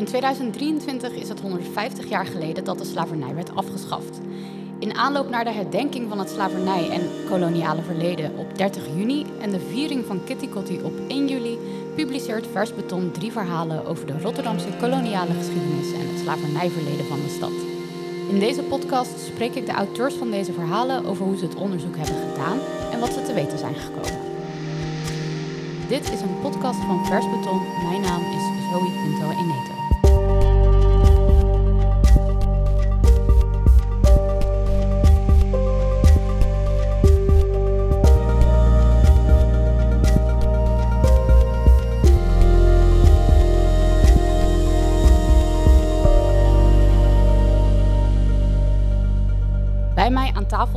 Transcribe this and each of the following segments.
In 2023 is het 150 jaar geleden dat de slavernij werd afgeschaft. In aanloop naar de herdenking van het slavernij en koloniale verleden op 30 juni en de viering van Kitty Kotti op 1 juli publiceert Vers Beton drie verhalen over de Rotterdamse koloniale geschiedenis en het slavernijverleden van de stad. In deze podcast spreek ik de auteurs van deze verhalen over hoe ze het onderzoek hebben gedaan en wat ze te weten zijn gekomen. Dit is een podcast van Vers Beton. Mijn naam is Zoe Pinto Eneto.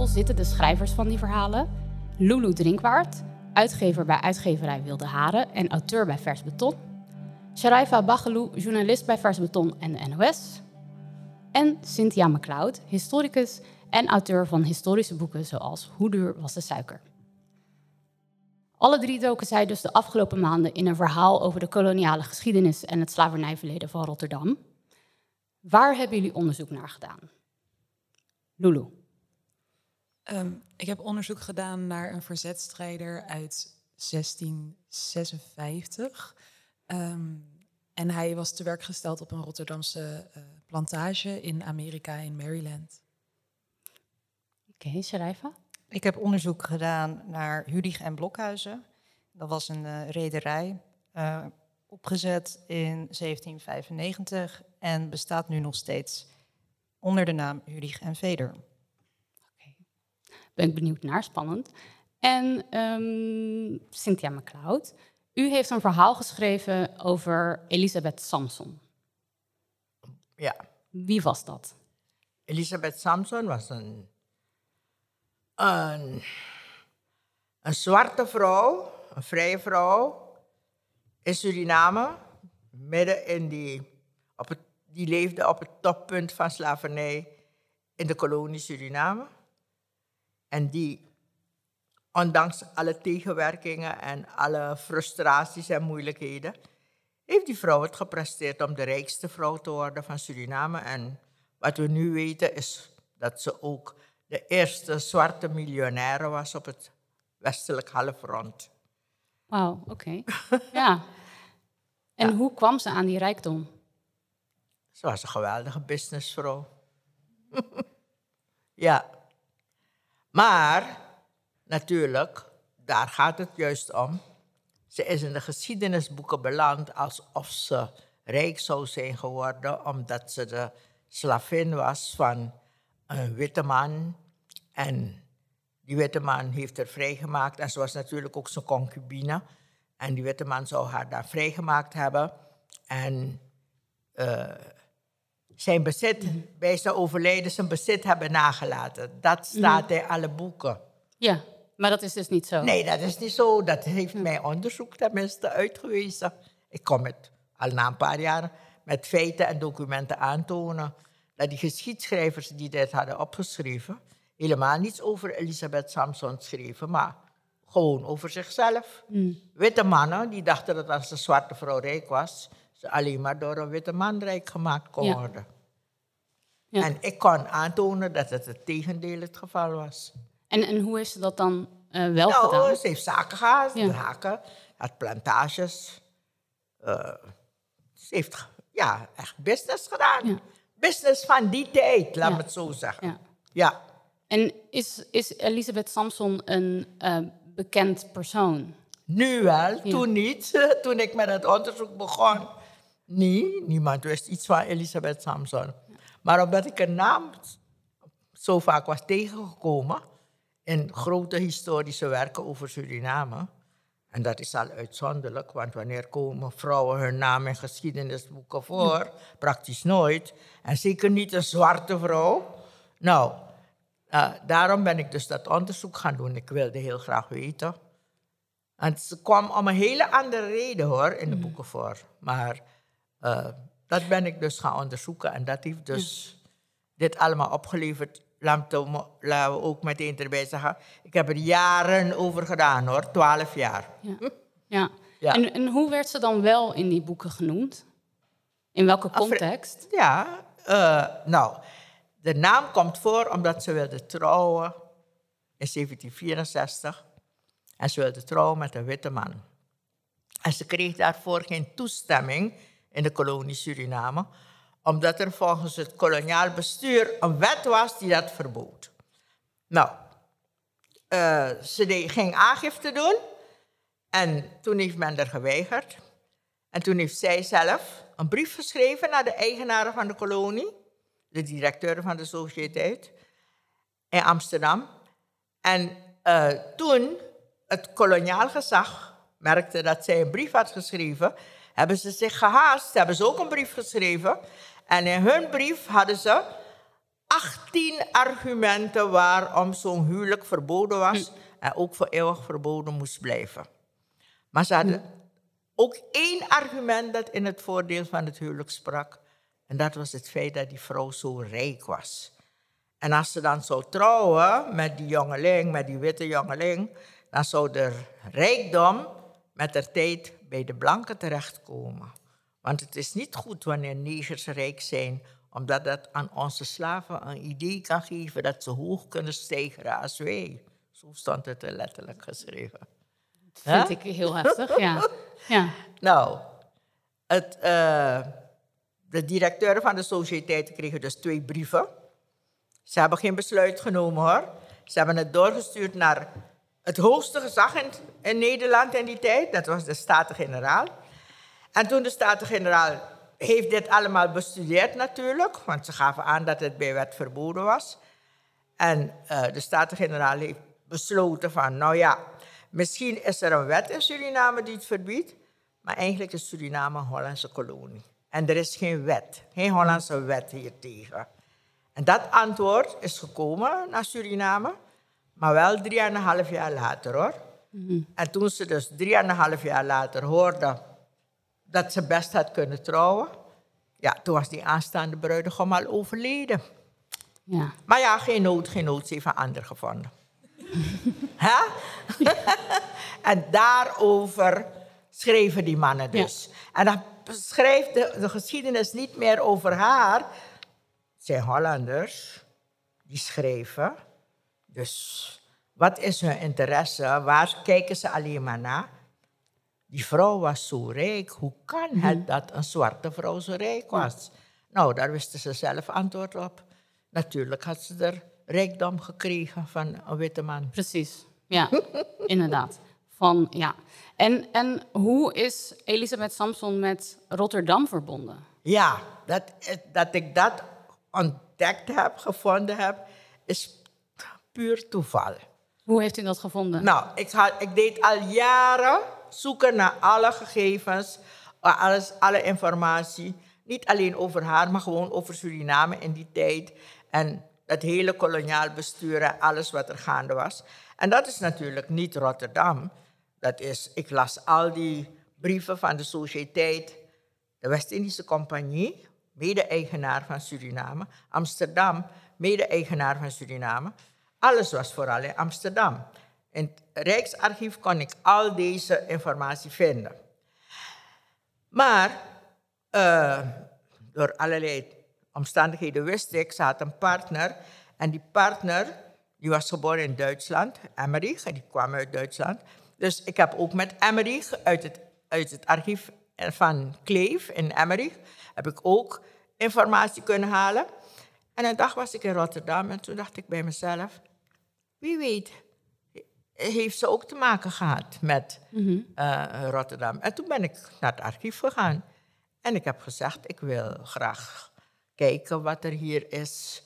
Zitten de schrijvers van die verhalen. Lulu Drinkwaard, uitgever bij uitgeverij Wilde Haren en auteur bij Vers Beton. Sharaifa Bagelou, journalist bij Vers Beton en de NOS. En Cynthia McLeod, historicus en auteur van historische boeken zoals Hoe duur was de suiker? Alle drie doken zij dus de afgelopen maanden in een verhaal over de koloniale geschiedenis en het slavernijverleden van Rotterdam. Waar hebben jullie onderzoek naar gedaan? Lulu. Ehm, ik heb onderzoek gedaan naar een verzetstrijder uit 1656. Ehm, en hij was te werk gesteld op een Rotterdamse eh, plantage in Amerika, in Maryland. Oké, okay? Ik heb onderzoek gedaan naar Hudig en Blokhuizen. Dat was een uh, rederij, uh, opgezet in 1795 en bestaat nu nog steeds onder de naam Hudig en Veder. Ben ik benieuwd naar, spannend. En um, Cynthia McLeod, u heeft een verhaal geschreven over Elisabeth Samson. Ja. Wie was dat? Elisabeth Samson was een, een, een zwarte vrouw, een vrije vrouw in Suriname, midden in die, op het, die leefde op het toppunt van slavernij in de kolonie Suriname. En die ondanks alle tegenwerkingen en alle frustraties en moeilijkheden, heeft die vrouw het gepresteerd om de rijkste vrouw te worden van Suriname. En wat we nu weten is dat ze ook de eerste zwarte miljonaire was op het westelijk halfrond. Wauw, oké. ja. En ja. hoe kwam ze aan die rijkdom? Ze was een geweldige businessvrouw. ja. Maar natuurlijk, daar gaat het juist om. Ze is in de geschiedenisboeken beland alsof ze rijk zou zijn geworden, omdat ze de slavin was van een witte man. En die witte man heeft haar vrijgemaakt. En ze was natuurlijk ook zijn concubine. En die witte man zou haar daar vrijgemaakt hebben. En uh, zijn bezit, bij zijn overlijden, zijn bezit hebben nagelaten. Dat staat mm -hmm. in alle boeken. Ja. Maar dat is dus niet zo? Nee, dat is niet zo. Dat heeft mijn onderzoek tenminste uitgewezen. Ik kom het al na een paar jaar met feiten en documenten aantonen... dat die geschiedschrijvers die dit hadden opgeschreven... helemaal niets over Elisabeth Samson schreven, maar gewoon over zichzelf. Mm. Witte mannen die dachten dat als een zwarte vrouw rijk was... ze alleen maar door een witte man rijk gemaakt kon ja. worden. Ja. En ik kon aantonen dat het het tegendeel het geval was. En, en hoe heeft ze dat dan uh, wel nou, gedaan? Ze heeft zaken gehad, ja. zaken, had plantages. Uh, ze heeft ja, echt business gedaan. Ja. Business van die tijd, laat me het zo zeggen. Ja. ja. En is, is Elisabeth Samson een uh, bekend persoon? Nu wel, toen niet. Toen ik met het onderzoek begon. Nee, niemand wist iets van Elisabeth Samson. Maar omdat ik een naam zo vaak was tegengekomen in grote historische werken over Suriname. En dat is al uitzonderlijk, want wanneer komen vrouwen hun naam in geschiedenisboeken voor? Praktisch nooit. En zeker niet een zwarte vrouw. Nou, uh, daarom ben ik dus dat onderzoek gaan doen. Ik wilde heel graag weten. En ze kwam om een hele andere reden hoor, in de boeken voor. Maar uh, dat ben ik dus gaan onderzoeken. En dat heeft dus ja. dit allemaal opgeleverd laten we ook meteen erbij zeggen. Ik heb er jaren over gedaan hoor, twaalf jaar. Ja. ja. ja. En, en, hoe werd ze dan wel in die boeken genoemd? In welke context? Ja, uh, nou, de naam komt voor omdat ze wilde trouwen in 1764. En ze wilde trouwen met een witte man. En ze kreeg daarvoor geen toestemming in de kolonie Suriname, omdat er volgens het koloniaal bestuur een wet was die dat verbood. Nou, uh, ze ging aangifte doen en toen heeft men er geweigerd. En toen heeft zij zelf een brief geschreven naar de eigenaren van de kolonie, de directeur van de sociëteit in Amsterdam. En uh, toen het koloniaal gezag merkte dat zij een brief had geschreven, hebben ze zich gehaast, hebben ze ook een brief geschreven. En in hun brief hadden ze 18 argumenten waarom zo'n huwelijk verboden was hm. en ook voor eeuwig verboden moest blijven. Maar ze hadden ook één argument dat in het voordeel van het huwelijk sprak. En dat was het feit dat die vrouw zo rijk was. En als ze dan zou trouwen met die jongeling, met die witte jongeling, dan zou de rijkdom met de tijd bij de blanken terechtkomen. Want het is niet goed wanneer negers rijk zijn, omdat dat aan onze slaven een idee kan geven dat ze hoog kunnen stijgen als wij. Zo stond het er letterlijk geschreven. Dat vind ik heel heftig, ja. ja. Nou, het, uh, de directeuren van de sociëteit kregen dus twee brieven. Ze hebben geen besluit genomen hoor. Ze hebben het doorgestuurd naar het hoogste gezag in, Nederland in die tijd. Dat was de Staten-Generaal. En toen de Staten-Generaal heeft dit allemaal bestudeerd natuurlijk. Want ze gaven aan dat het bij wet verboden was. En uh, de Staten-Generaal heeft besloten van, nou ja, misschien is er een wet in Suriname die het verbiedt. Maar eigenlijk is Suriname een Hollandse kolonie. En er is geen wet, geen Hollandse wet hiertegen. En dat antwoord is gekomen naar Suriname, maar wel drieënhalf jaar later hoor. Mm En toen ze dus drieënhalf jaar later hoorden dat ze best had kunnen trouwen, ja, toen was die aanstaande bruidegom al overleden. Ja. Maar ja, geen nood, geen nood, ze heeft een ander gevonden. en daarover schreven die mannen dus. En dan schrijft de, de geschiedenis niet meer over haar. Het zijn Hollanders die schreven. Dus wat is hun interesse? Waar kijken ze alleen maar naar? Die vrouw was zo rijk. Hoe kan het mhm. dat een zwarte vrouw zo rijk was? Nou, daar wisten ze zelf antwoord op. Natuurlijk had ze er rijkdom gekregen van een witte man. Precies, ja, inderdaad. Van, ja. En, en hoe is Elisabeth Samson met Rotterdam verbonden? Ja, dat, dat ik dat ontdekt heb, gevonden heb, is puur toeval. Hoe heeft u dat gevonden? Nou, ik, had, ik deed al jaren zoeken naar alle gegevens, alles, alle informatie. Niet alleen over haar, maar gewoon over Suriname in die tijd. En het hele koloniaal bestuur en alles wat er gaande was. En dat is natuurlijk niet Rotterdam. Dat is, ik las al die brieven van de Sociëteit, de West-Indische Compagnie, mede-eigenaar van Suriname, Amsterdam, mede-eigenaar van Suriname. Alles was vooral in Amsterdam. In het Rijksarchief kon ik al deze informatie vinden. Maar uh, door allerlei omstandigheden wist ik, ze had een partner. En die partner, die was geboren in Duitsland, Emmerich, en die kwam uit Duitsland. Dus ik heb ook met Emmerich uit het, uit het archief van Kleef in Emmerich, heb ik ook informatie kunnen halen. En een dag was ik in Rotterdam en toen dacht ik bij mezelf, wie weet, heeft ze ook te maken gehad met mhm. eh, Rotterdam. En toen ben ik naar het archief gegaan. En ik heb gezegd, ik wil graag kijken wat er hier is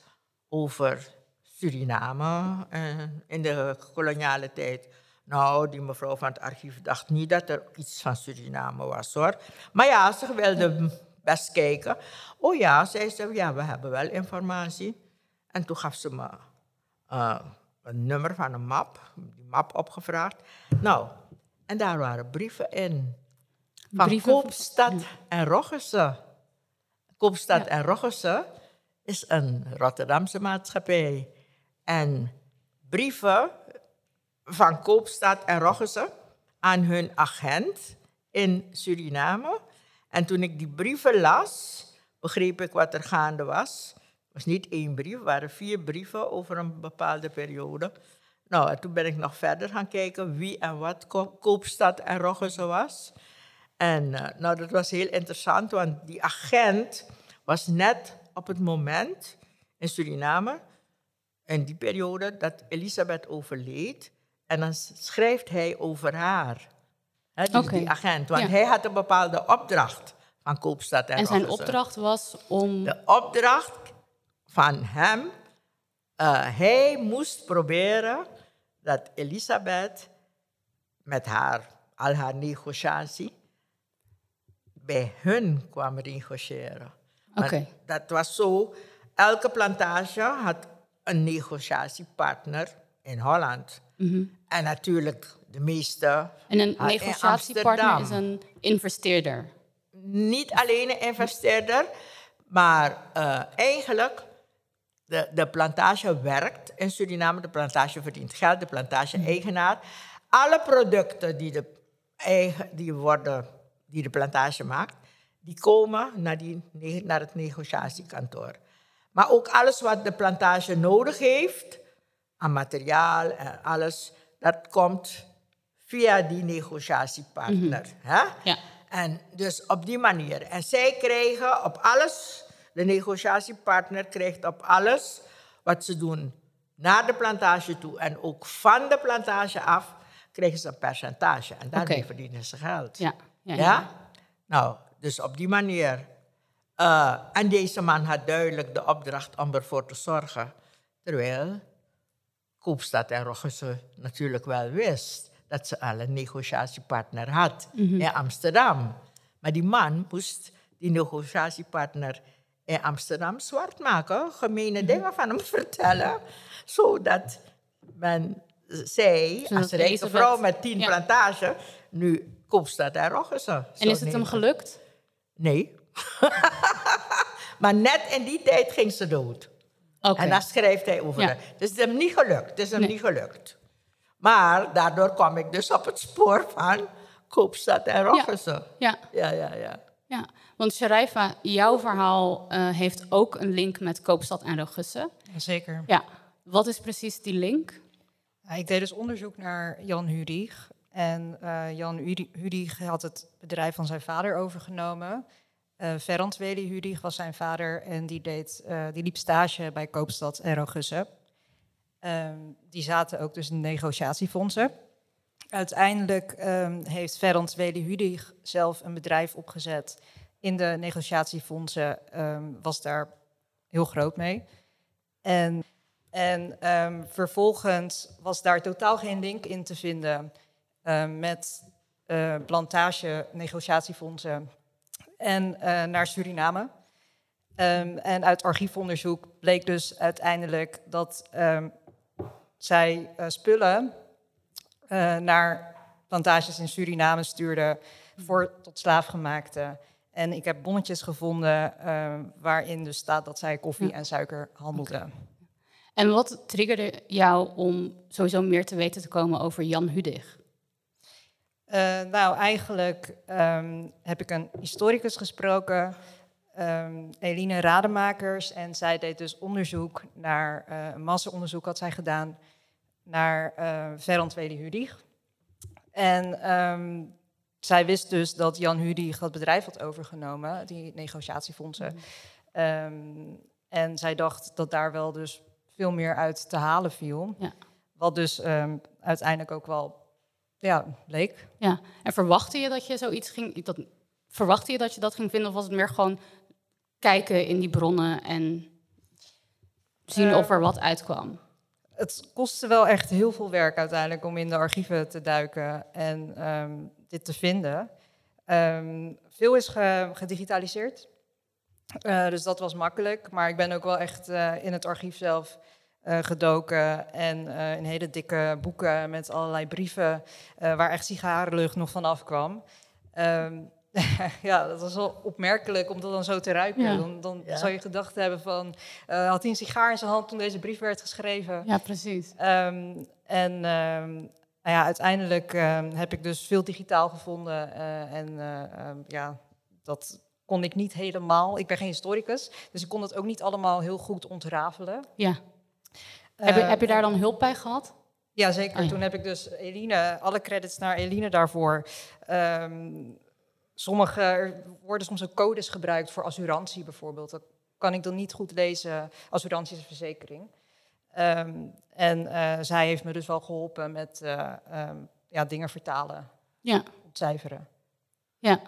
over Suriname uh, in de koloniale tijd. Nou, die mevrouw van het archief dacht niet dat er iets van Suriname was hoor. Maar ja, ze wilde best kijken. Oh ja, zei ze, ja, we hebben wel informatie. En toen gaf ze me uh, een nummer van een map, die map opgevraagd. Nou, en daar waren brieven in. Van brieven Koopstad en Roggesen. Koopstad en Roggesen is een Rotterdamse maatschappij. En brieven van Koopstad en Roggesen aan hun agent in Suriname. En toen ik die brieven las, begreep ik wat er gaande was. Het was niet één brief, het waren vier brieven over een bepaalde periode. Nou, en toen ben ik nog verder gaan kijken wie en wat Koopstad en Roggessen was. En uh, nou, dat was heel interessant, want die agent was net op het moment in Suriname, in die periode dat Elisabeth overleed. En dan schrijft hij over haar, dus die agent. Want hij had een bepaalde opdracht van Koopstad en En zijn opdracht was om... De opdracht van hem, uh, hij moest proberen dat Elisabeth met haar, al haar negotiatie bij hun kwam negociëren. Okay. Dat was zo, elke plantage had een negotiatiepartner in Holland. Mm En natuurlijk de meeste. En een negociatiepartner is een investeerder. Niet alleen een investeerder, maar uh, eigenlijk de, de plantage werkt in Suriname. De plantage verdient geld, de plantage-eigenaar. Alle producten die, de, eigen, die, worden, die de plantage maakt, die komen naar, die, naar het negociatiekantoor. Maar ook alles wat de plantage nodig heeft, aan materiaal en alles, dat komt via die negociatiepartner. Mm -hmm. Ja. En dus op die manier. En zij krijgen op alles, de negociatiepartner krijgt op alles wat ze doen naar de plantage toe en ook van de plantage af, krijgen ze een percentage. En daarmee okay. verdienen ze geld. Ja. Ja, ja. ja? Nou, dus op die manier. Uh, en deze man had duidelijk de opdracht om ervoor te zorgen. Terwijl Koopstad en Roggessen natuurlijk wel wist dat ze al een negotiatiepartner had Mhm. in Amsterdam. Maar die man moest die negotiatiepartner in Amsterdam zwart maken, gemene dingen van hem vertellen, zodat men Zodat als rijke vrouw met tien ja. plantages, nu Koopstad en Roggessen. En is het hem gelukt? Nee. maar net in die tijd ging ze dood. Oké. En daar schrijft hij over. Ja. Dus het is hem niet gelukt. Het is hem Nee. niet gelukt. Maar daardoor kwam ik dus op het spoor van Koopstad en Roggessen. Ja, Ja, ja, ja. ja. Want Sharifa, jouw verhaal eh, heeft ook een link met Koopstad en Roggessen. Zeker. Ja. Wat is precies die link? Ik deed dus onderzoek naar Jan Hudig. En eh, Jan Hudi- Hudig had het bedrijf van zijn vader overgenomen. Eh Ferrand Weli Hudig was zijn vader en die, deed, die liep stage bij Koopstad en Rogussen. Ehm, die zaten ook dus in de negotiatiefondsen. Uiteindelijk ehm, heeft Ferrand Weli Hudig zelf een bedrijf opgezet in de negotiatiefondsen. ehm, was daar heel groot mee. En en ehm, vervolgens was daar totaal geen link in te vinden ehm, met eh plantage negotiatiefondsen en eh, naar Suriname. En uit archiefonderzoek bleek dus uiteindelijk dat zij eh, spullen naar plantages in Suriname stuurden voor tot slaafgemaakte. En ik heb bonnetjes gevonden ehm, waarin dus staat dat zij koffie Ja. en suiker handelden. En wat triggerde jou om sowieso meer te weten te komen over Jan Hudig? Eh, nou, eigenlijk ehm, heb ik een historicus gesproken, ehm, Eline Rademakers. En zij deed dus onderzoek naar, eh, een massaonderzoek had zij gedaan naar eh Ferrand Weli Hudig. En ehm, zij wist dus dat Jan Hudig dat bedrijf had overgenomen, die negotiatiefondsen. Ehm, en zij dacht dat daar wel dus veel meer uit te halen viel. Ja. Wat dus ehm, uiteindelijk ook wel ja, bleek. Ja. En verwachtte je dat je zoiets ging... Dat, verwachtte je dat je dat ging vinden? Of was het meer gewoon kijken in die bronnen en zien Eh, of er wat uitkwam? Het kostte wel echt heel veel werk uiteindelijk om in de archieven te duiken en ehm, dit te vinden. Ehm, veel is ge- gedigitaliseerd, Eh, dus dat was makkelijk. Maar ik ben ook wel echt eh, in het archief zelf eh, gedoken en eh, in hele dikke boeken met allerlei brieven eh, waar echt sigarenlucht nog van afkwam. Ehm, ja, dat was wel opmerkelijk om dat dan zo te ruiken. Ja. Dan, dan Ja. zou je gedacht hebben van, eh, had hij een sigaar in zijn hand toen deze brief werd geschreven? Ja, precies. Ehm, en ehm, nou ja, uiteindelijk ehm, heb ik dus veel digitaal gevonden. eh, en eh, ehm, ja, dat kon ik niet helemaal. Ik ben geen historicus, dus ik kon het ook niet allemaal heel goed ontrafelen. Ja. heb, je, heb je daar dan hulp bij gehad? Ja, zeker. Oh ja. Toen heb ik dus Eline, alle credits naar Eline daarvoor. Ehm, sommige, er worden soms ook codes gebruikt voor assurantie bijvoorbeeld. Dat kan ik dan niet goed lezen. Assurantie is een verzekering. Ehm, en eh, zij heeft me dus wel geholpen met eh, ehm, ja, dingen vertalen, Ja. ontcijferen. Ja.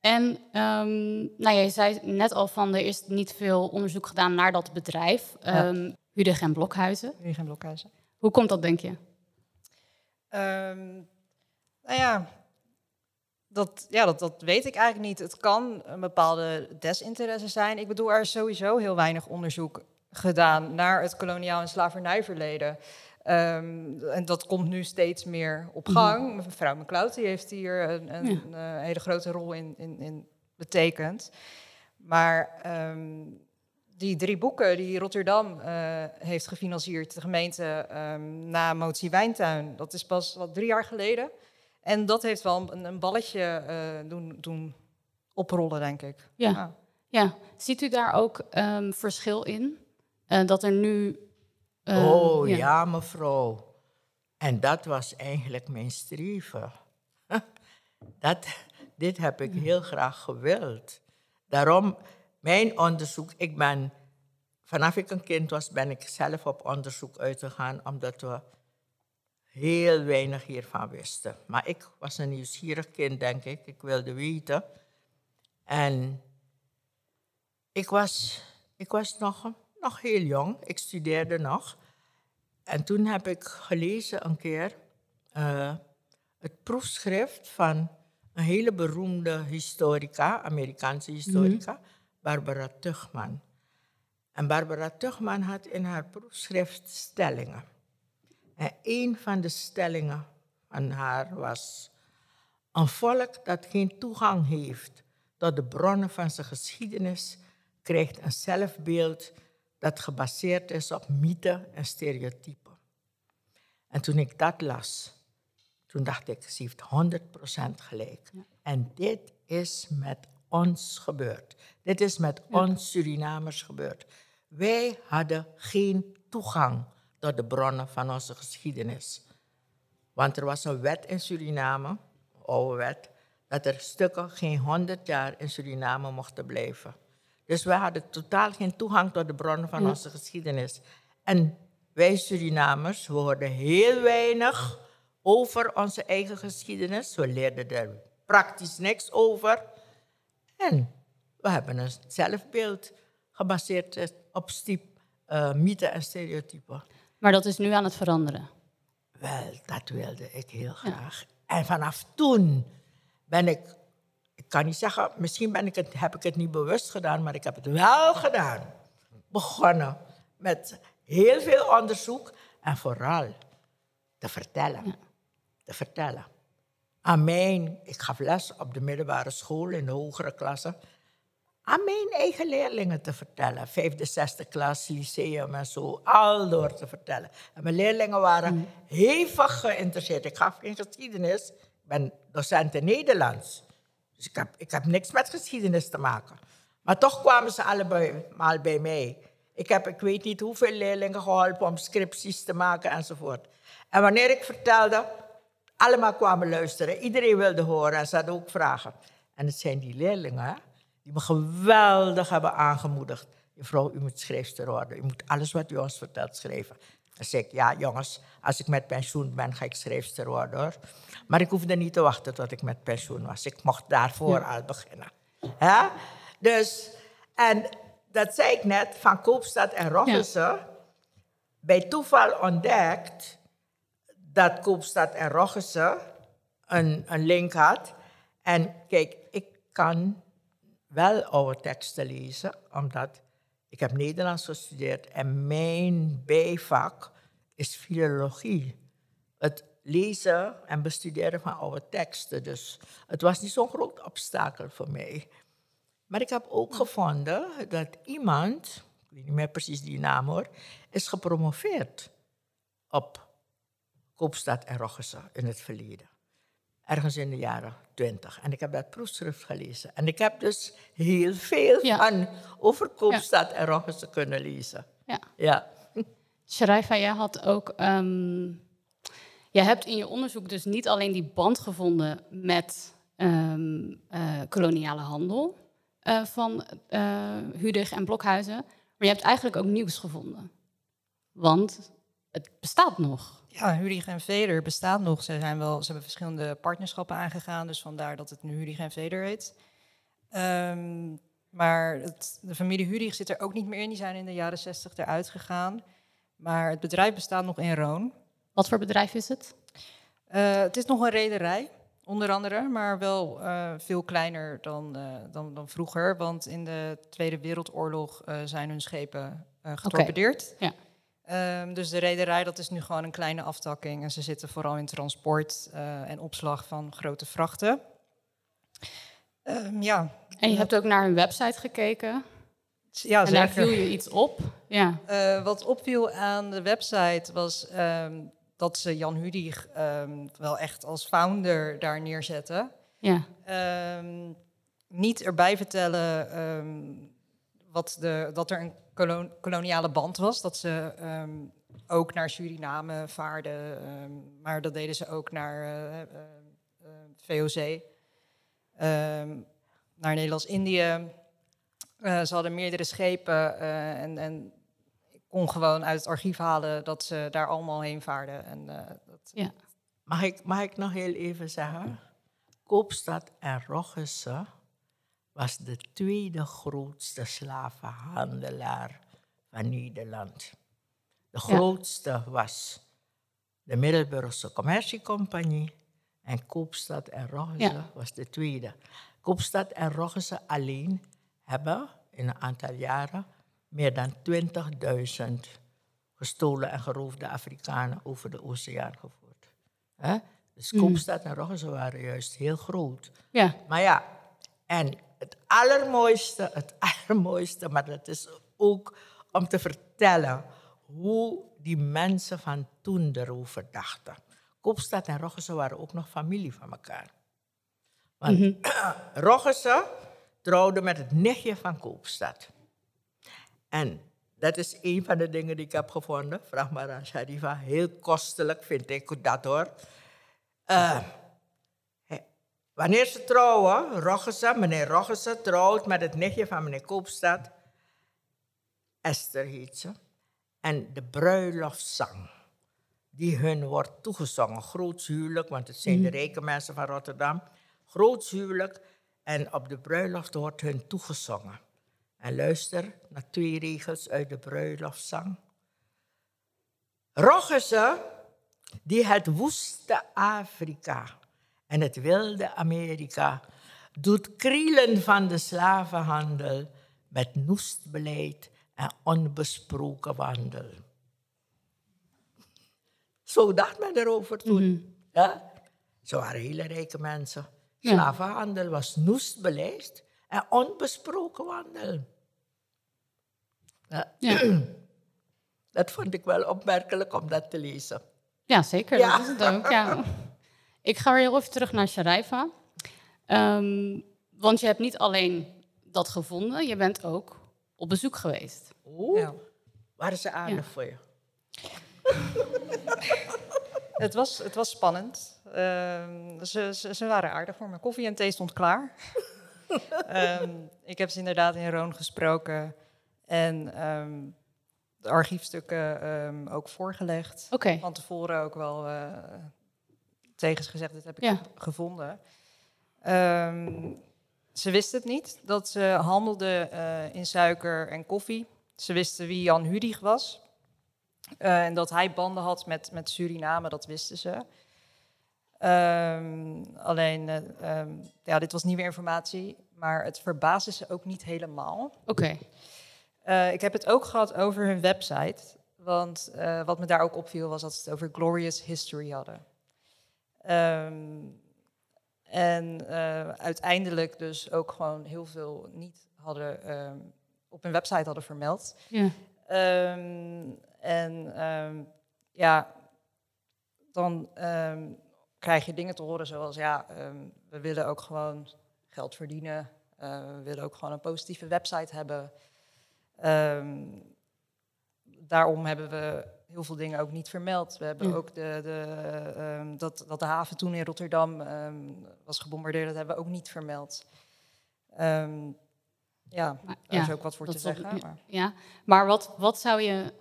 En ehm, nou, jij zei net al van er is niet veel onderzoek gedaan naar dat bedrijf, Ja. Hudig en Blokhuizen. Blokhuizen. Hoe komt dat, denk je? Nou ja dat, ja, dat, dat weet ik eigenlijk niet. Het kan een bepaalde desinteresse zijn. Ik bedoel, er is sowieso heel weinig onderzoek gedaan naar het koloniaal en slavernijverleden. Ehm, en dat komt nu steeds meer op gang. Mevrouw McLeod die heeft hier een, een, Ja. eh, hele grote rol in, in, in betekend. Maar ehm, die drie boeken die Rotterdam eh, heeft gefinancierd, de gemeente ehm, na Motie Wijntuin, dat is pas wat drie jaar geleden. En dat heeft wel een, een balletje eh, doen, doen oprollen, denk ik. Ja. Ja. Ziet u daar ook verschil in? Eh, dat er nu. ehm, oh ja. mevrouw. En dat was eigenlijk mijn streven. dat, dit heb ik heel graag gewild. Daarom, mijn onderzoek, ik ben, vanaf ik een kind was, ben ik zelf op onderzoek uitgegaan, omdat we heel weinig hiervan wisten. Maar ik was een nieuwsgierig kind, denk ik. Ik wilde weten. En ik was, ik was nog, nog heel jong. Ik studeerde nog. En toen heb ik gelezen een keer eh, het proefschrift van een hele beroemde historica, Amerikaanse historica, Barbara Tuchman. En Barbara Tuchman had in haar proefschrift stellingen. En een van de stellingen van haar was: Een volk dat geen toegang heeft tot de bronnen van zijn geschiedenis, krijgt een zelfbeeld dat gebaseerd is op mythen en stereotypen. En toen ik dat las, toen dacht ik, ze heeft 100% gelijk. En dit is met ons gebeurd. Dit is met ons Surinamers gebeurd. Wij hadden geen toegang tot de bronnen van onze geschiedenis. Want er was een wet in Suriname, een oude wet, dat er stukken geen 100 jaar in Suriname mochten blijven. Dus wij hadden totaal geen toegang tot de bronnen van onze geschiedenis. En wij Surinamers, hoorden heel weinig over onze eigen geschiedenis. We leerden er praktisch niks over. En we hebben een zelfbeeld gebaseerd op stiep, uh, mythen en stereotypen. Maar dat is nu aan het veranderen. Wel, dat wilde ik heel graag. En vanaf toen ben ik, ik kan niet zeggen, misschien ben ik het, heb ik het niet bewust gedaan, maar ik heb het wel gedaan. Begonnen met heel veel onderzoek en vooral te vertellen. Te vertellen. Aan mijn, ik gaf les op de middelbare school in de hogere klasse. Aan mijn eigen leerlingen te vertellen. Vijfde, zesde klas, lyceum en zo. Al door te vertellen. En mijn leerlingen waren hevig geïnteresseerd. Ik gaf geen geschiedenis. Ik ben docent in Nederlands. Dus ik heb, ik heb niks met geschiedenis te maken. Maar toch kwamen ze allemaal bij mij. Ik heb, ik weet niet hoeveel leerlingen geholpen om scripties te maken enzovoort. En wanneer ik vertelde, allemaal kwamen luisteren. Iedereen wilde horen en ze hadden ook vragen. En het zijn die leerlingen die me geweldig hebben aangemoedigd. Juffrouw, u moet schrijfster worden. U moet alles wat u ons vertelt schrijven. Dan zei ik, ja jongens, als ik met pensioen ben, ga ik schrijfster worden hoor. Maar ik hoefde niet te wachten tot ik met pensioen was. Ik mocht daarvoor ja. al beginnen. Ja? Dus, en dat zei ik net, van Koopstad en Roggessen. Ja. Bij toeval ontdekt dat Koopstad en Roggessen een, een link had. En kijk, ik kan wel oude teksten lezen, omdat ik heb Nederlands gestudeerd en mijn bijvak is filologie. Het lezen en bestuderen van oude teksten. Dus het was niet zo'n groot obstakel voor mij. Maar ik heb ook gevonden dat iemand, ik weet niet meer precies die naam hoor, is gepromoveerd op Koopstad en Roggessen in het verleden. Ergens in de jaren twintig. En ik heb dat proefschrift gelezen. En ik heb dus heel veel Ja. van over Koopstad en Roggesen kunnen lezen. Ja. Ja. Sharaifa, jij had ook. ehm, jij hebt in je onderzoek dus niet alleen die band gevonden met ehm, eh, koloniale handel eh, van eh Hudig en Blokhuizen, maar je hebt eigenlijk ook nieuws gevonden. Want het bestaat nog. Ja, Hudig en Veder bestaat nog. Ze, zijn wel, ze hebben verschillende partnerschappen aangegaan, dus vandaar dat het nu Hudig en Veder heet. Ehm, maar het, de familie Hudig zit er ook niet meer in. Die zijn in de jaren zestig eruit gegaan. Maar het bedrijf bestaat nog in Roon. Wat voor bedrijf is het? Eh, het is nog een rederij, onder andere, maar wel eh, veel kleiner dan, eh, dan, dan vroeger. Want in de Tweede Wereldoorlog zijn hun schepen getorpedeerd. Ja. Ehm, dus de rederij, dat is nu gewoon een kleine aftakking. En ze zitten vooral in transport eh, en opslag van grote vrachten. Ehm, ja, En je hebt ook naar hun website gekeken. ja en daar zeker. viel je iets op. Ja. Eh, wat opviel aan de website was ehm, dat ze Jan Hudig wel echt als founder daar neerzetten. ja. Niet erbij vertellen wat de, dat er een kolon- koloniale band was. Dat ze ehm, ook naar Suriname vaarden. ehm, maar dat deden ze ook naar eh, eh, eh, VOC. ehm, naar Nederlands-Indië. Eh, ze hadden meerdere schepen. eh, en, en ik kon gewoon uit het archief halen dat ze daar allemaal heen vaarden. En, eh, dat, Mag, ik, mag ik nog heel even zeggen? Koopstad en Roggesen was de tweede grootste slavenhandelaar van Nederland. De grootste was de Middelburgse Commerciecompagnie en Koopstad en Roggesen Ja. was de tweede. Koopstad en Roggesen alleen hebben in een aantal jaren meer dan 20.000 gestolen en geroofde Afrikanen over de oceaan gevoerd. Dus Koopstad en Roggesen waren juist heel groot. ja. Maar ja, en het allermooiste, het allermooiste, maar dat is ook om te vertellen hoe die mensen van toen erover dachten. Koopstad en Roggesen waren ook nog familie van elkaar. Want Roggesen trouwde met het nichtje van Koopstad. En dat is een van de dingen die ik heb gevonden. Vraag maar aan Sharifa. Heel kostelijk vind ik dat hoor. Eh, Hey, Wanneer ze trouwen, meneer Roggesen trouwt met het nichtje van meneer Koopstad. Esther heet ze. En de bruiloftszang, die hun wordt toegezongen. Groots huwelijk, want het zijn de rijke mensen van Rotterdam. Groots huwelijk. En op de bruiloft wordt hun toegezongen. En luister naar twee regels uit de bruiloftszang. Roggesen, die het woeste Afrika en het wilde Amerika doet krielen van de slavenhandel met noestbeleid en onbesproken wandel. Zo dacht men erover toen. ja? Ze waren hele rijke mensen. Slavenhandel was noestbeleid en onbesproken wandel. Ja. Ja. Dat vond ik wel opmerkelijk om dat te lezen. Ja, zeker. Ja. Dat is het ook. Ja. Ik ga weer heel even terug naar Sharaifa. Ehm, want je hebt niet alleen dat gevonden, je bent ook op bezoek geweest. Oeh, Ja. waren ze aardig Ja. voor je? Het was, het was spannend. Ehm, ze, ze, ze waren aardig voor me. Koffie en thee stond klaar. Ehm, ik heb ze inderdaad in Roon gesproken en ehm, de archiefstukken ehm, ook voorgelegd. Oké. Van tevoren ook wel eh tegen ze gezegd, dit heb ik Ja. gevonden. Ehm, ze wisten het niet, dat ze handelden eh, in suiker en koffie. Ze wisten wie Jan Hudig was. Eh, en dat hij banden had met, met Suriname, dat wisten ze. Ehm, alleen, eh, ehm, ja, dit was nieuwe informatie, maar het verbaasde ze ook niet helemaal. Oké. Ik heb het ook gehad over hun website. Want wat me daar ook opviel was dat ze het over Glorious History hadden. Ehm, en eh, uiteindelijk dus ook gewoon heel veel niet hadden ehm, op hun website hadden vermeld. Ja. Ehm, en ja, dan krijg je dingen te horen zoals, ja, we willen ook gewoon geld verdienen. Uh, we willen ook gewoon een positieve website hebben. Daarom hebben we heel veel dingen ook niet vermeld. We hebben ook de, de, ehm, dat, dat de haven toen in Rotterdam was gebombardeerd, dat hebben we ook niet vermeld. ja, daar ja, is ook wat voor te zeggen. maar. Ja, maar wat, wat zou je...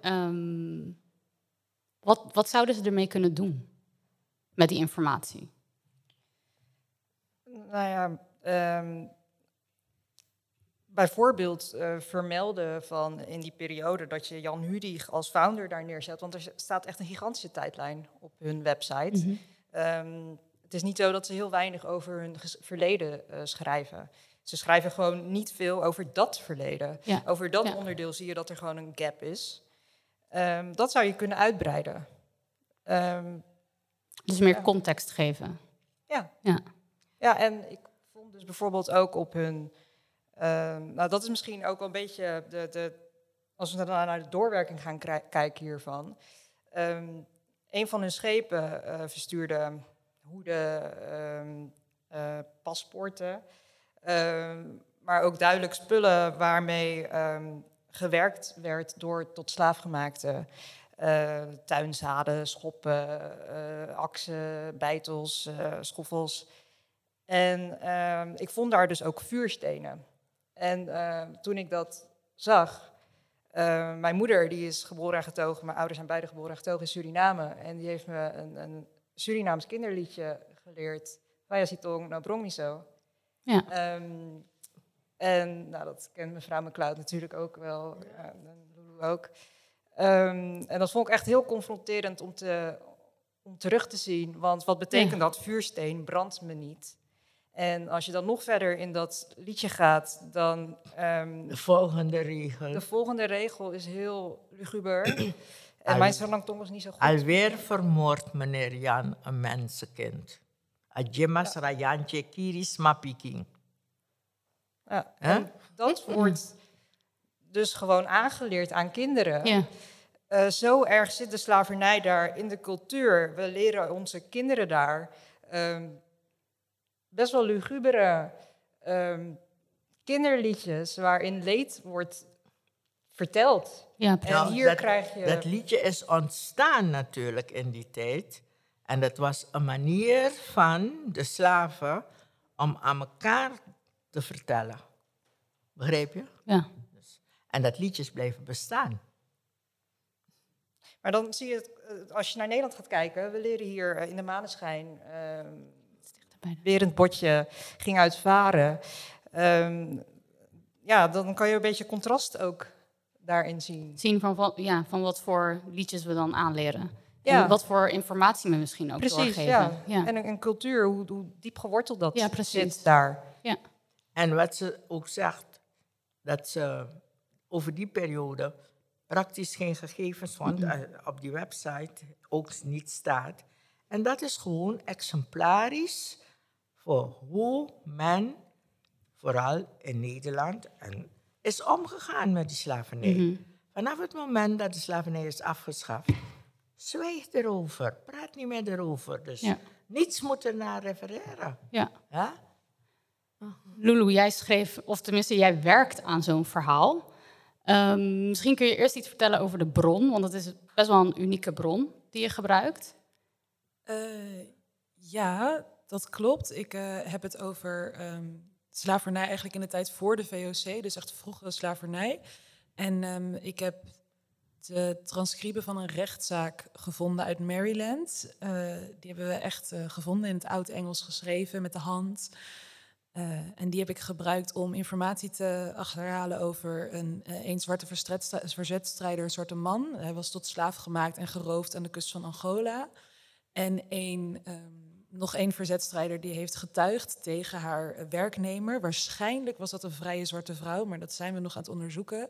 wat, wat zouden ze ermee kunnen doen? met die informatie? Nou ja, bijvoorbeeld uh, vermelden van in die periode dat je Jan Hudig als founder daar neerzet. Want er staat echt een gigantische tijdlijn op hun website. Mhm. Ehm, het is niet zo dat ze heel weinig over hun verleden uh, schrijven. Ze schrijven gewoon niet veel over dat verleden. Over dat onderdeel zie je dat er gewoon een gap is. Um, dat zou je kunnen uitbreiden. Um, dus meer context geven. Ja. ja. Ja, en ik vond dus bijvoorbeeld ook op hun. Ehm, nou, dat is misschien ook wel een beetje de. de als we dan naar de doorwerking gaan kijken hiervan. Um, een van hun schepen uh, verstuurde hoeden, um, paspoorten. maar ook duidelijk spullen waarmee gewerkt werd door tot slaafgemaakte uh, tuinzaden, schoppen, aksen, bijtels, schoffels. En ehm, ik vond daar dus ook vuurstenen. En ehm, toen ik dat zag, mijn moeder die is geboren en getogen, mijn ouders zijn beide geboren en getogen in Suriname. En die heeft me een, een Surinaams kinderliedje geleerd. Vaya Sitong no Brongmiso. Ja. Um, en nou, dat kent mevrouw McCloud natuurlijk ook wel, ja, en Lulu ook. Um, en dat vond ik echt heel confronterend om, te, om terug te zien. Want wat betekent dat? Vuursteen brandt me niet. En als je dan nog verder in dat liedje gaat, dan... Um, de volgende regel. De volgende regel is heel luguber. en mijn Sarangtong was niet zo goed. Alweer vermoord meneer Jan een mensenkind. Adjemas ja. Rayantje Kiris Mapiking. Ja, dat wordt dus gewoon aangeleerd aan kinderen. Ja. Uh, zo erg zit de slavernij daar in de cultuur. We leren onze kinderen daar um, best wel lugubere um, kinderliedjes waarin leed wordt verteld. Ja, en nou, hier dat, krijg je. Dat liedje is ontstaan natuurlijk in die tijd. En dat was een manier van de slaven om aan elkaar te vertellen. Begreep je? Ja. En dat liedjes bleven bestaan. Maar dan zie je, het, eh, als je naar Nederland gaat kijken, we leren hier eh, in de maneschijn. Uh, Berend Botje ging uit varen. Ehm, ja, dan kan je een beetje contrast ook daarin zien. Zien van, ja, van wat voor liedjes we dan aanleren. Ja. En wat voor informatie we misschien ook precies, doorgeven. Ja. ja. En een, cultuur, hoe, hoe, diep geworteld dat ja, precies. zit daar. Ja. En wat ze ook zegt, dat ze over die periode praktisch geen gegevens want mm op die website ook niet staat. En dat is gewoon exemplarisch voor hoe men, vooral in Nederland, en is omgegaan met die slavernij. Mhm. Vanaf het moment dat de slavernij is afgeschaft, zwijg erover, praat niet meer erover. Dus niets moet er naar refereren. Ja. ja? Lulu, jij schreef, of tenminste jij werkt aan zo'n verhaal. Um, misschien kun je eerst iets vertellen over de bron, want het is best wel een unieke bron die je gebruikt. Uh, ja, dat klopt. Ik uh, heb het over um, slavernij eigenlijk in de tijd voor de VOC, dus echt vroegere slavernij. En um, ik heb de transcriben van een rechtszaak gevonden uit Maryland. Uh, die hebben we echt gevonden in het Oud-Engels geschreven met de hand. En die heb ik gebruikt om informatie te achterhalen over een, een zwarte verzetstrijder, een zwarte man. Hij was tot slaaf gemaakt en geroofd aan de kust van Angola. En een, um, nog één verzetstrijder die heeft getuigd tegen haar werknemer. Waarschijnlijk was dat een vrije zwarte vrouw, maar dat zijn we nog aan het onderzoeken.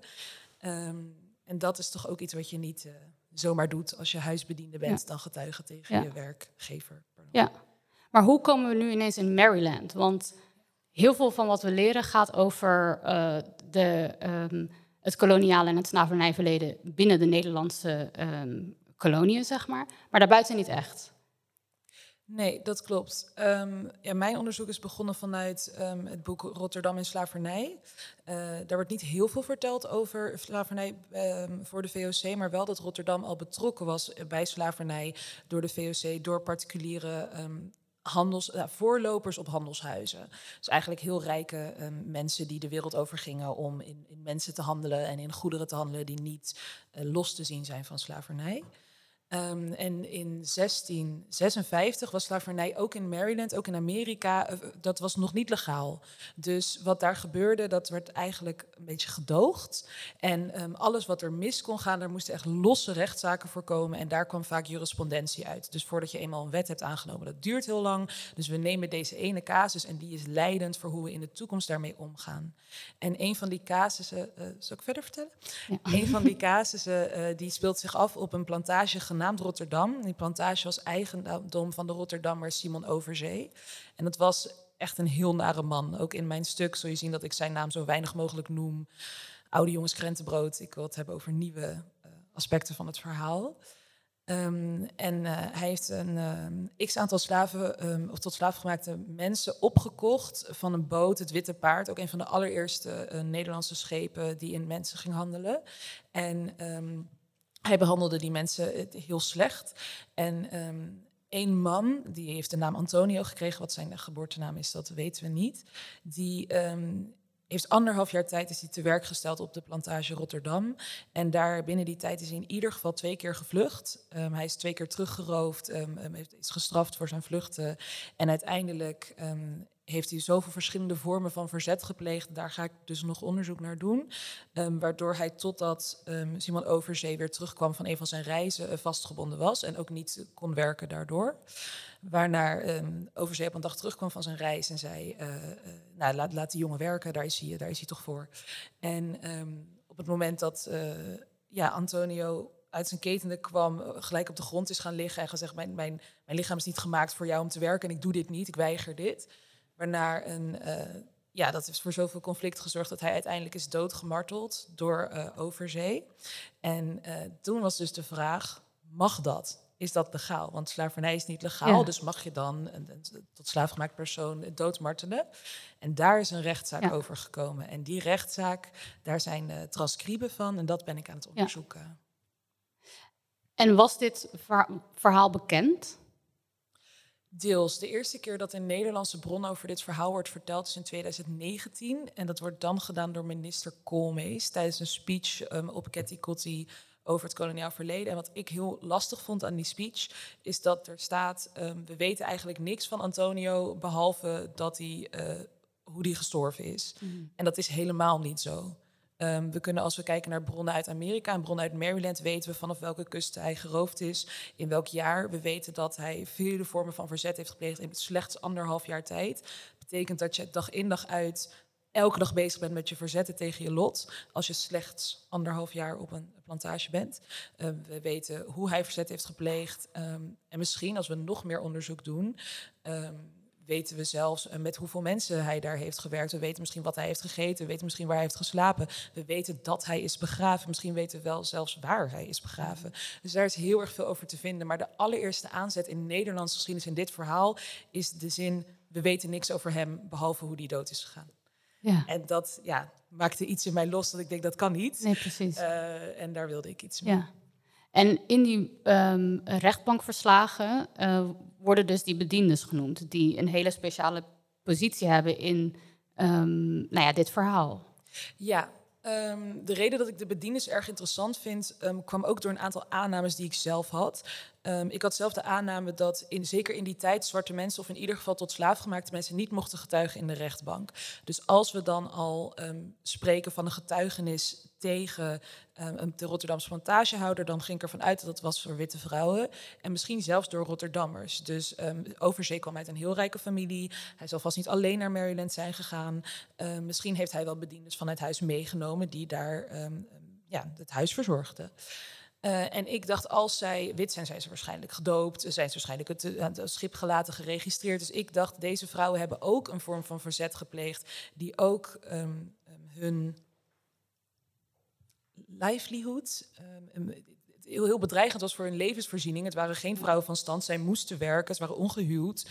Um, en dat is toch ook iets wat je niet uh, zomaar doet als je huisbediende bent, ja. dan getuigen tegen ja. je werkgever. Pardon. Ja, maar hoe komen we nu ineens in Maryland? Want heel veel van wat we leren gaat over uh, de, um, het koloniale en het slavernijverleden binnen de Nederlandse um, koloniën, zeg maar. Maar daarbuiten niet echt. Nee, dat klopt. Ehm, ja, mijn onderzoek is begonnen vanuit ehm, het boek Rotterdam en slavernij. Uh, daar wordt niet heel veel verteld over slavernij ehm, voor de VOC, maar wel dat Rotterdam al betrokken was bij slavernij door de VOC, door particuliere handels, voorlopers op handelshuizen. Dus eigenlijk heel rijke mensen die de wereld over gingen om in, in, mensen te handelen en in goederen te handelen die niet uh, los te zien zijn van slavernij. Um, en in 1656 was slavernij ook in Maryland, ook in Amerika, uh, dat was nog niet legaal. Dus wat daar gebeurde, dat werd eigenlijk een beetje gedoogd. En um, alles wat er mis kon gaan, daar moesten echt losse rechtszaken voor komen. En daar kwam vaak jurisprudentie uit. Dus voordat je eenmaal een wet hebt aangenomen, dat duurt heel lang. Dus we nemen deze ene casus en die is leidend voor hoe we in de toekomst daarmee omgaan. En een van die casussen, uh, zal ik verder vertellen? Ja. Een van die casussen uh, die speelt zich af op een plantage genaamd Rotterdam. Die plantage was eigendom van de Rotterdammer Simon Overzee. En dat was echt een heel nare man. Ook in mijn stuk zul je zien dat ik zijn naam zo weinig mogelijk noem. Oude jongens krentenbrood. Ik wil het hebben over nieuwe uh, aspecten van het verhaal. Um, en uh, hij heeft een uh, x aantal slaven, um, of tot slaafgemaakte mensen opgekocht van een boot, het Witte Paard. Ook een van de allereerste Nederlandse schepen die in mensen ging handelen. En um, hij behandelde die mensen heel slecht. En um, één man, die heeft de naam Antonio gekregen, wat zijn geboortenaam is, dat weten we niet. Die um, heeft anderhalf jaar tijd is hij te werk gesteld op de plantage Rotterdam. En daar binnen die tijd is hij in ieder geval twee keer gevlucht. Um, hij is twee keer teruggeroofd, um, is gestraft voor zijn vluchten. En uiteindelijk heeft hij zoveel verschillende vormen van verzet gepleegd. Daar ga ik dus nog onderzoek naar doen. Um, waardoor hij totdat um, Simon Overzee weer terugkwam van een van zijn reizen uh, vastgebonden was. En ook niet kon werken daardoor. Waarna um, Overzee op een dag terugkwam van zijn reis en zei... Uh, uh, nou, laat, laat die jongen werken, daar is hij, daar is hij toch voor. En op het moment dat ja, Antonio uit zijn ketenen kwam, gelijk op de grond is gaan liggen en gezegd: mijn, mijn, mijn lichaam is niet gemaakt voor jou om te werken en ik doe dit niet, ik weiger dit. Waarna een, uh, ja, dat heeft voor zoveel conflict gezorgd dat hij uiteindelijk is doodgemarteld door uh, Overzee. En uh, toen was dus de vraag, mag dat? Is dat legaal? Want slavernij is niet legaal, ja. dus mag je dan een, een, tot slaafgemaakt persoon doodmartelen? En daar is een rechtszaak ja. over gekomen. En die rechtszaak, daar zijn transcriben van en dat ben ik aan het onderzoeken. Ja. En was dit verhaal bekend? Deels. De eerste keer dat een Nederlandse bron over dit verhaal wordt verteld is in 2019. En dat wordt dan gedaan door minister Koolmees tijdens een speech um, op Ketty Kotti over het koloniaal verleden. En wat ik heel lastig vond aan die speech, is dat er staat: um, we weten eigenlijk niks van Antonio, behalve dat hij, uh, hoe hij gestorven is. Mm. En dat is helemaal niet zo. Um, we kunnen als we kijken naar bronnen uit Amerika en bronnen uit Maryland, weten we vanaf welke kust hij geroofd is, in welk jaar. We weten dat hij vele vormen van verzet heeft gepleegd in slechts anderhalf jaar tijd. Betekent dat je dag in dag uit elke dag bezig bent met je verzetten tegen je lot, als je slechts anderhalf jaar op een plantage bent. Um, we weten hoe hij verzet heeft gepleegd. Um, en misschien als we nog meer onderzoek doen weten we zelfs uh, met hoeveel mensen hij daar heeft gewerkt. We weten misschien wat hij heeft gegeten. We weten misschien waar hij heeft geslapen. We weten dat hij is begraven. Misschien weten we wel zelfs waar hij is begraven. Dus daar is heel erg veel over te vinden. Maar de allereerste aanzet in Nederlandse geschiedenis in dit verhaal is de zin: we weten niks over hem behalve hoe hij dood is gegaan. Ja. En dat ja, maakte iets in mij los dat ik denk dat kan niet. Nee, precies. Uh, en daar wilde ik iets mee. Ja. En in die um, rechtbankverslagen uh, worden dus die bediendes genoemd, die een hele speciale positie hebben in um, nou ja, dit verhaal. Ja, um, de reden dat ik de bediendes erg interessant vind, kwam ook door een aantal aannames die ik zelf had. Ik had zelf de aanname dat in, zeker in die tijd zwarte mensen, of in ieder geval tot slaafgemaakte mensen, niet mochten getuigen in de rechtbank. Dus als we dan al spreken van een getuigenis tegen um, de Rotterdamse plantagehouder, dan ging ik ervan uit dat het was voor witte vrouwen. En misschien zelfs door Rotterdammers. Dus um, Overzee kwam uit een heel rijke familie. Hij zal vast niet alleen naar Maryland zijn gegaan. Misschien heeft hij wel bediendes van het huis meegenomen die daar ja, het huis verzorgden. Uh, en ik dacht, als zij wit zijn, zijn ze waarschijnlijk gedoopt, zijn ze waarschijnlijk het, het, schip gelaten, geregistreerd. Dus ik dacht, deze vrouwen hebben ook een vorm van verzet gepleegd, die ook um, hun livelihood. Um, heel, heel bedreigend was voor hun levensvoorziening. Het waren geen vrouwen van stand, zij moesten werken, ze waren ongehuwd.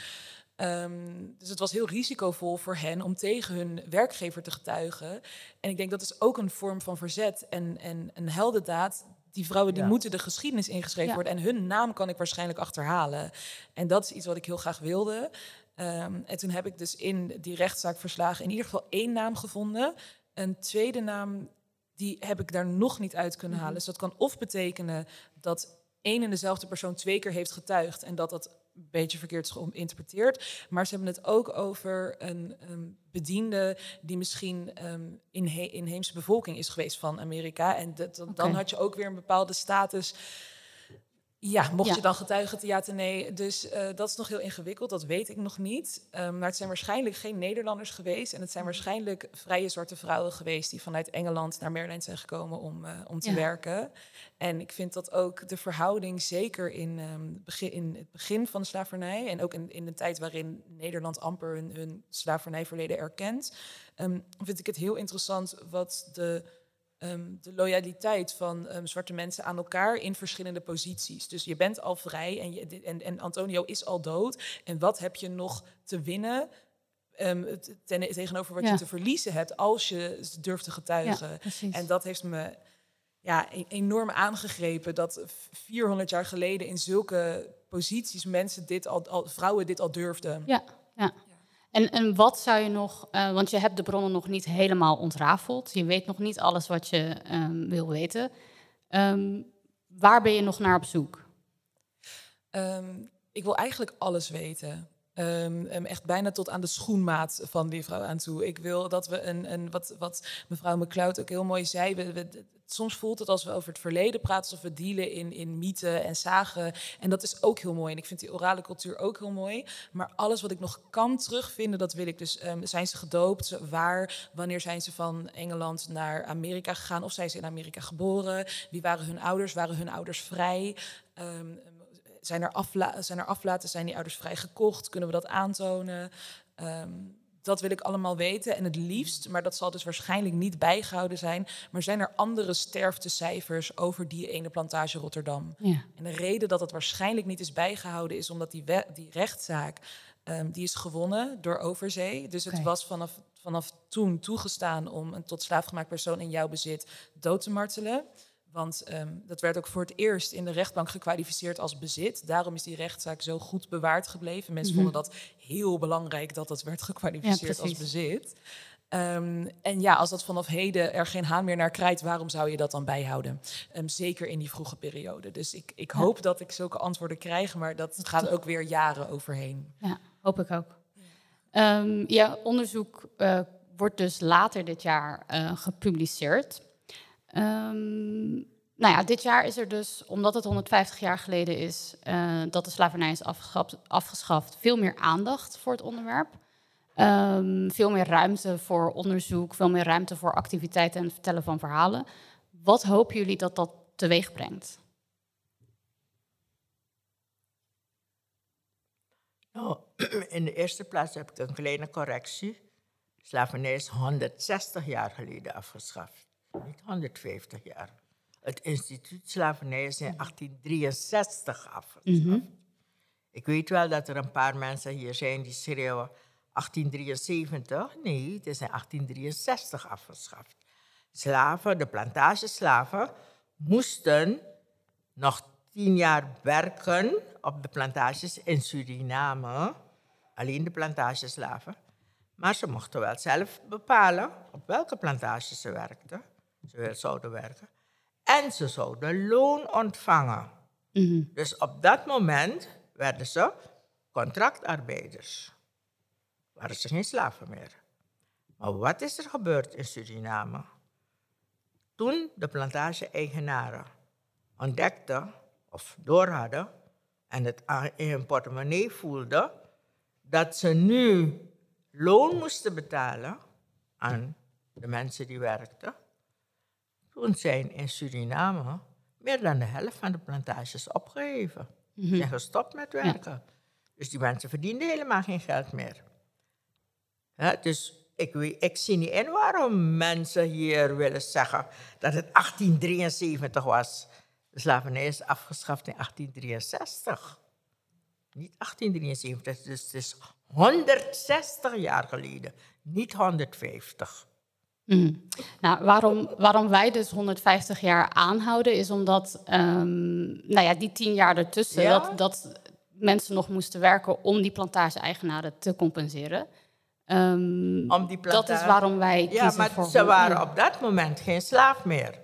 Ehm, dus het was heel risicovol voor hen om tegen hun werkgever te getuigen. En ik denk dat is ook een vorm van verzet en, en een heldendaad. Die vrouwen die moeten de geschiedenis ingeschreven worden. En hun naam kan ik waarschijnlijk achterhalen. En dat is iets wat ik heel graag wilde. Ehm, en toen heb ik dus in die rechtszaakverslagen in ieder geval één naam gevonden. Een tweede naam, die heb ik daar nog niet uit kunnen halen. Mhm. Dus dat kan of betekenen dat één en dezelfde persoon twee keer heeft getuigd en dat dat een beetje verkeerd geïnterpreteerd. Maar ze hebben het ook over een, een bediende die misschien um, in inheemse bevolking is geweest van Amerika. En dat, dan had je ook weer een bepaalde status ja, mocht je dan getuigen te ja te nee. Dus uh, dat is nog heel ingewikkeld, dat weet ik nog niet. Um, maar het zijn waarschijnlijk geen Nederlanders geweest. En het zijn waarschijnlijk vrije zwarte vrouwen geweest die vanuit Engeland naar Maryland zijn gekomen om, uh, om te werken. En ik vind dat ook de verhouding, zeker in, um, begin, in het begin van de slavernij. En ook in, in de tijd waarin Nederland amper hun, hun slavernijverleden erkent. Um, vind ik het heel interessant wat de Ehm, de loyaliteit van ehm, zwarte mensen aan elkaar in verschillende posities. Dus je bent al vrij en, je, en, en Antonio is al dood. En wat heb je nog te winnen um, ten, tegenover wat je te verliezen hebt als je durft te getuigen? en dat heeft me ja, e-, enorm aangegrepen dat 400 jaar geleden in zulke posities mensen dit al, al vrouwen dit al durfden. Ja, ja. En, en wat zou je nog, uh, want je hebt de bronnen nog niet helemaal ontrafeld. Je weet nog niet alles wat je um, wil weten. Um, waar ben je nog naar op zoek? Um, ik wil eigenlijk alles weten. Um, echt bijna tot aan de schoenmaat van die vrouw aan toe. Ik wil dat we een, een wat, wat mevrouw McCloud ook heel mooi zei. We, soms voelt het als we over het verleden praten, alsof we dealen in, in mythen en zagen. En dat is ook heel mooi. En ik vind die orale cultuur ook heel mooi. Maar alles wat ik nog kan terugvinden, dat wil ik dus. Um, zijn ze gedoopt? Waar? Wanneer zijn ze van Engeland naar Amerika gegaan? Of zijn ze in Amerika geboren? Wie waren hun ouders? Waren hun ouders vrij? Zijn, er afla zijn er aflaten? Zijn die ouders vrij gekocht? Kunnen we dat aantonen? Um, dat wil ik allemaal weten. En het liefst, maar dat zal dus waarschijnlijk niet bijgehouden zijn. Maar zijn er andere sterftecijfers over die ene plantage Rotterdam? Ja. En de reden dat het waarschijnlijk niet is bijgehouden is omdat die, die rechtszaak. Um, die is gewonnen door Overzee. Dus het was vanaf, vanaf toen toegestaan om een tot slaafgemaakt persoon in jouw bezit dood te martelen. Want um, dat werd ook voor het eerst in de rechtbank gekwalificeerd als bezit. Daarom is die rechtszaak zo goed bewaard gebleven. Mensen mhm. vonden dat heel belangrijk dat dat werd gekwalificeerd als bezit. Um, en ja, als dat vanaf heden er geen haan meer naar krijgt, waarom zou je dat dan bijhouden? Um, zeker in die vroege periode. Dus ik, ik hoop dat ik zulke antwoorden krijg, maar dat gaat ook weer jaren overheen. Ja, hoop ik ook. Um, ja, onderzoek uh, wordt dus later dit jaar uh, gepubliceerd. Um, nou ja, dit jaar is er dus, omdat het 150 jaar geleden is uh, dat de slavernij is afgeschaft, veel meer aandacht voor het onderwerp. Um, veel meer ruimte voor onderzoek, veel meer ruimte voor activiteiten en het vertellen van verhalen. Wat hopen jullie dat dat teweeg brengt? Nou, in de eerste plaats heb ik een kleine correctie. Slavernij is 160 jaar geleden afgeschaft niet 150 jaar. Het instituut slavernij is in 1863 afgeschaft. Mhm. Ik weet wel dat er een paar mensen hier zijn die schreeuwen 1873. Nee, het is in 1863 afgeschaft. Slaven, de plantageslaven, moesten nog tien jaar werken op de plantages in Suriname. Alleen de plantageslaven. Maar ze mochten wel zelf bepalen op welke plantages ze werkten ze zouden werken. En ze zouden loon ontvangen. Mhm. Dus op dat moment werden ze contractarbeiders. Waren ze geen slaven meer. Maar wat is er gebeurd in Suriname? Toen de plantage-eigenaren ontdekten of doorhadden en het in hun portemonnee voelden dat ze nu loon moesten betalen aan de mensen die werkten, toen zijn in Suriname meer dan de helft van de plantages opgeheven. Ze mhm. zijn gestopt met werken. Dus die mensen verdienden helemaal geen geld meer. dus ik, ik zie niet in waarom mensen hier willen zeggen dat het 1873 was De slavernij is afgeschaft in 1863. Niet 1873, dus het is 160 jaar geleden, niet 150. Mm. Nou, waarom, waarom wij dus 150 jaar aanhouden, is omdat um, nou ja, die tien jaar ertussen, Ja? dat, dat mensen nog moesten werken om die plantage-eigenaren te compenseren. Um, Om die dat is waarom wij Ja, kiezen maar voor... ze waren op dat moment geen slaaf meer.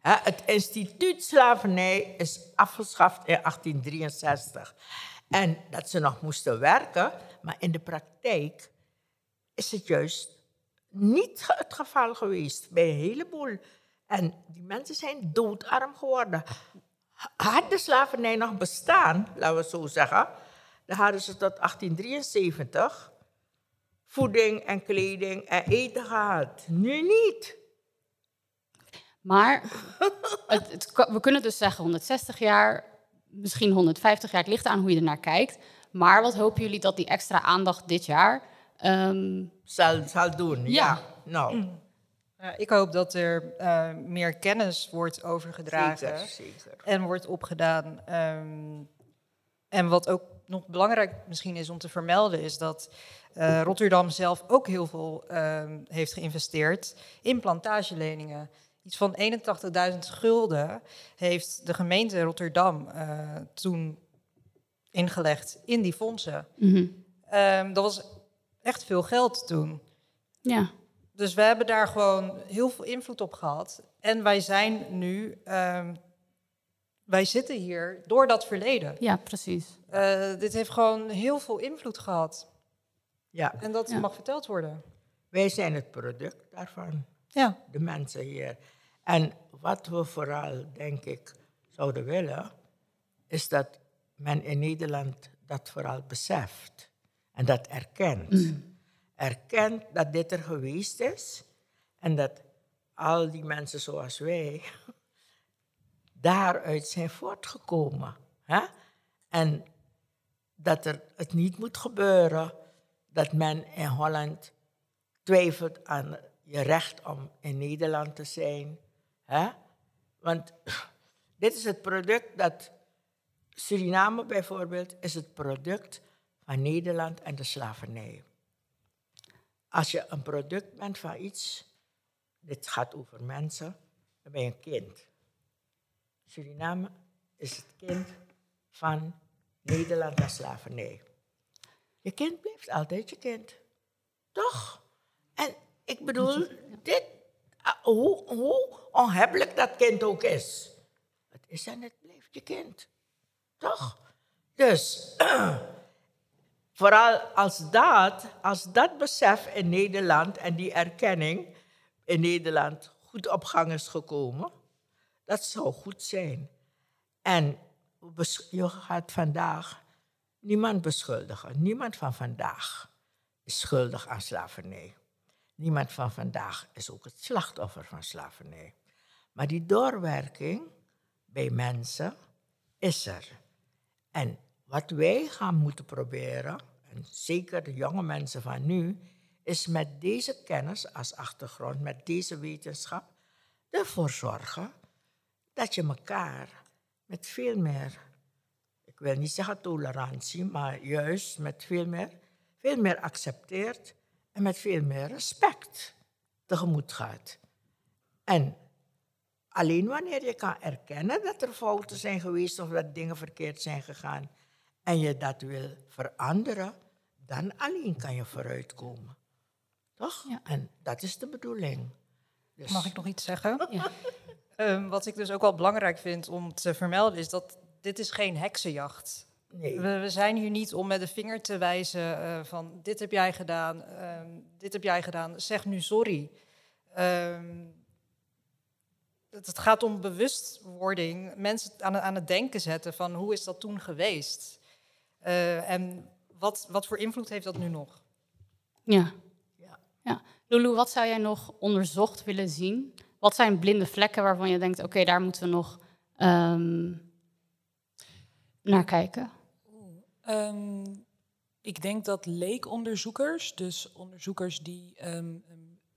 Het instituut slavernij is afgeschaft in 1863. En dat ze nog moesten werken, maar in de praktijk is het juist niet het geval geweest bij een heleboel. En die mensen zijn doodarm geworden. Had de slavernij nog bestaan, laten we zo zeggen, dan hadden ze tot 1873 voeding en kleding en eten gehad. Nu niet. Maar het, we kunnen dus zeggen 160 jaar, misschien 150 jaar. Het ligt aan hoe je ernaar kijkt. Maar wat hopen jullie dat die extra aandacht dit jaar... ehm, Zal, zal doen, ja. Ja. Nou, Ja, ik hoop dat er eh, meer kennis wordt overgedragen. zeker, zeker. en wordt opgedaan. Ehm, en wat ook nog belangrijk misschien is om te vermelden, is dat eh, Rotterdam zelf ook heel veel ehm, heeft geïnvesteerd in plantageleningen. Iets van 81.000 gulden heeft de gemeente Rotterdam eh, toen ingelegd in die fondsen. mhm. Ehm, dat was echt veel geld toen. Ja, Dus we hebben daar gewoon heel veel invloed op gehad. En wij zijn nu, ehm, wij zitten hier door dat verleden. ja, precies. Eh, dit heeft gewoon heel veel invloed gehad. Ja, En dat Ja. mag verteld worden. wij zijn het product daarvan, Ja, de mensen hier. En wat we vooral, denk ik, zouden willen, is dat men in Nederland dat vooral beseft en dat erkent. Erkent dat dit er geweest is en dat al die mensen zoals wij daaruit zijn voortgekomen. Hè? En dat er, het niet moet gebeuren dat men in Holland twijfelt aan je recht om in Nederland te zijn. Hè? Want dit is het product dat Suriname bijvoorbeeld is het product van Nederland en de slavernij. Als je een product bent van iets, dit gaat over mensen, dan ben je een kind. Suriname is het kind van Nederland en slavernij. Je kind blijft altijd je kind. Toch? En ik bedoel, dit, ah, hoe, hoe onhebbelijk dat kind ook is. Het is en het blijft je kind. Toch? Dus, vooral als dat, als dat besef in Nederland en die erkenning in Nederland goed op gang is gekomen, dat zou goed zijn. En je gaat vandaag niemand beschuldigen. Niemand van vandaag is schuldig aan slavernij. Niemand van vandaag is ook het slachtoffer van slavernij. Maar die doorwerking bij mensen is er. En wat wij gaan moeten proberen, en zeker de jonge mensen van nu, is met deze kennis als achtergrond, met deze wetenschap, ervoor zorgen dat je elkaar met veel meer, ik wil niet zeggen tolerantie, maar juist met veel meer, veel meer accepteert en met veel meer respect tegemoet gaat. En alleen wanneer je kan erkennen dat er fouten zijn geweest of dat dingen verkeerd zijn gegaan en je dat wil veranderen, dan alleen kan je vooruitkomen. Toch? Ja. En dat is de bedoeling. Dus, mag ik nog iets zeggen? Ja. Ehm, wat ik dus ook wel belangrijk vind om te vermelden, is dat dit is geen heksenjacht. Nee. We, we zijn hier niet om met de vinger te wijzen eh, van dit heb jij gedaan, ehm, dit heb jij gedaan, zeg nu sorry. Ehm, het, het gaat om bewustwording, mensen aan, aan het denken zetten van hoe is dat toen geweest? Eh, en wat, wat voor invloed heeft dat nu nog? Ja. Ja. ja. Lulu, wat zou jij nog onderzocht willen zien? Wat zijn blinde vlekken waarvan je denkt, oké, daar moeten we nog ehm, naar kijken? Ehm, ik denk dat leekonderzoekers, dus onderzoekers die ehm,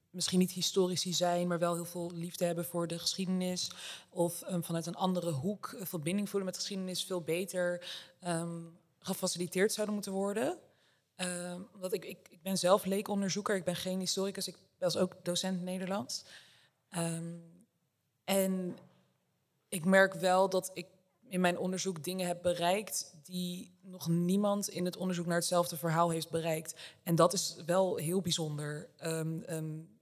misschien niet historici zijn, maar wel heel veel liefde hebben voor de geschiedenis. Of ehm, vanuit een andere hoek verbinding voelen met de geschiedenis veel beter ehm, gefaciliteerd zouden moeten worden. Omdat ik, ik, ik ben zelf leekonderzoeker, ik ben geen historicus, ik ben ook docent Nederlands. en ik merk wel dat ik in mijn onderzoek dingen heb bereikt die nog niemand in het onderzoek naar hetzelfde verhaal heeft bereikt. En dat is wel heel bijzonder. Um,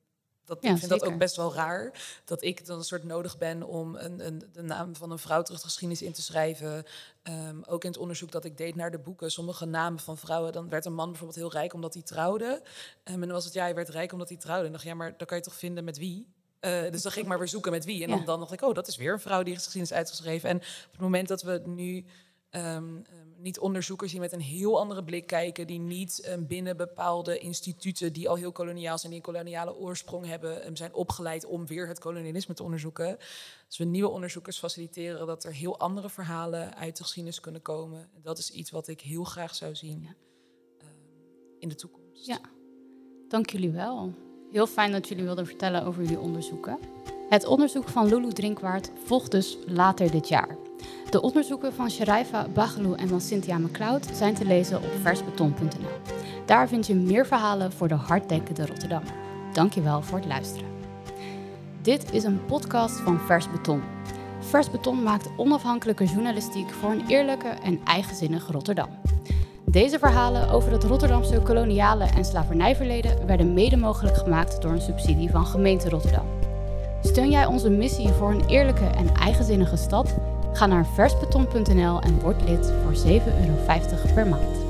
dat, ik vind dat ook best wel raar. Dat ik dan een soort nodig ben om een, een, de naam van een vrouw terug de geschiedenis in te schrijven. Um, ook in het onderzoek dat ik deed naar de boeken. Sommige namen van vrouwen. Dan werd een man bijvoorbeeld heel rijk omdat hij trouwde. en dan was het, ja, hij werd rijk omdat hij trouwde. En dacht ja, maar dan kan je toch vinden met wie? Uh, dus dan ging ik maar weer zoeken met wie. En dan, dan dacht ik, oh, dat is weer een vrouw die geschiedenis uitgeschreven. En op het moment dat we nu um, niet onderzoekers die met een heel andere blik kijken, die niet um, binnen bepaalde instituten die al heel koloniaal zijn, die een koloniale oorsprong hebben, um, zijn opgeleid om weer het kolonialisme te onderzoeken. Als we nieuwe onderzoekers faciliteren, dat er heel andere verhalen uit de geschiedenis kunnen komen. Dat is iets wat ik heel graag zou zien ja. in de toekomst. Ja, dank jullie wel. Heel fijn dat jullie wilden vertellen over jullie onderzoeken. Het onderzoek van Lulu Drinkwaard volgt dus later dit jaar. De onderzoeken van Sharaifa Bagelou en van Cynthia McCloud zijn te lezen op versbeton.nl. Daar vind je meer verhalen voor de harddenkende Rotterdammer. Dankjewel voor het luisteren. Dit is een podcast van Vers Beton. Vers Beton maakt onafhankelijke journalistiek voor een eerlijke en eigenzinnig Rotterdam. Deze verhalen over het Rotterdamse koloniale en slavernijverleden werden mede mogelijk gemaakt door een subsidie van gemeente Rotterdam. Steun jij onze missie voor een eerlijke en eigenzinnige stad? Ga naar versbeton.nl en word lid voor 7,50 euro per maand.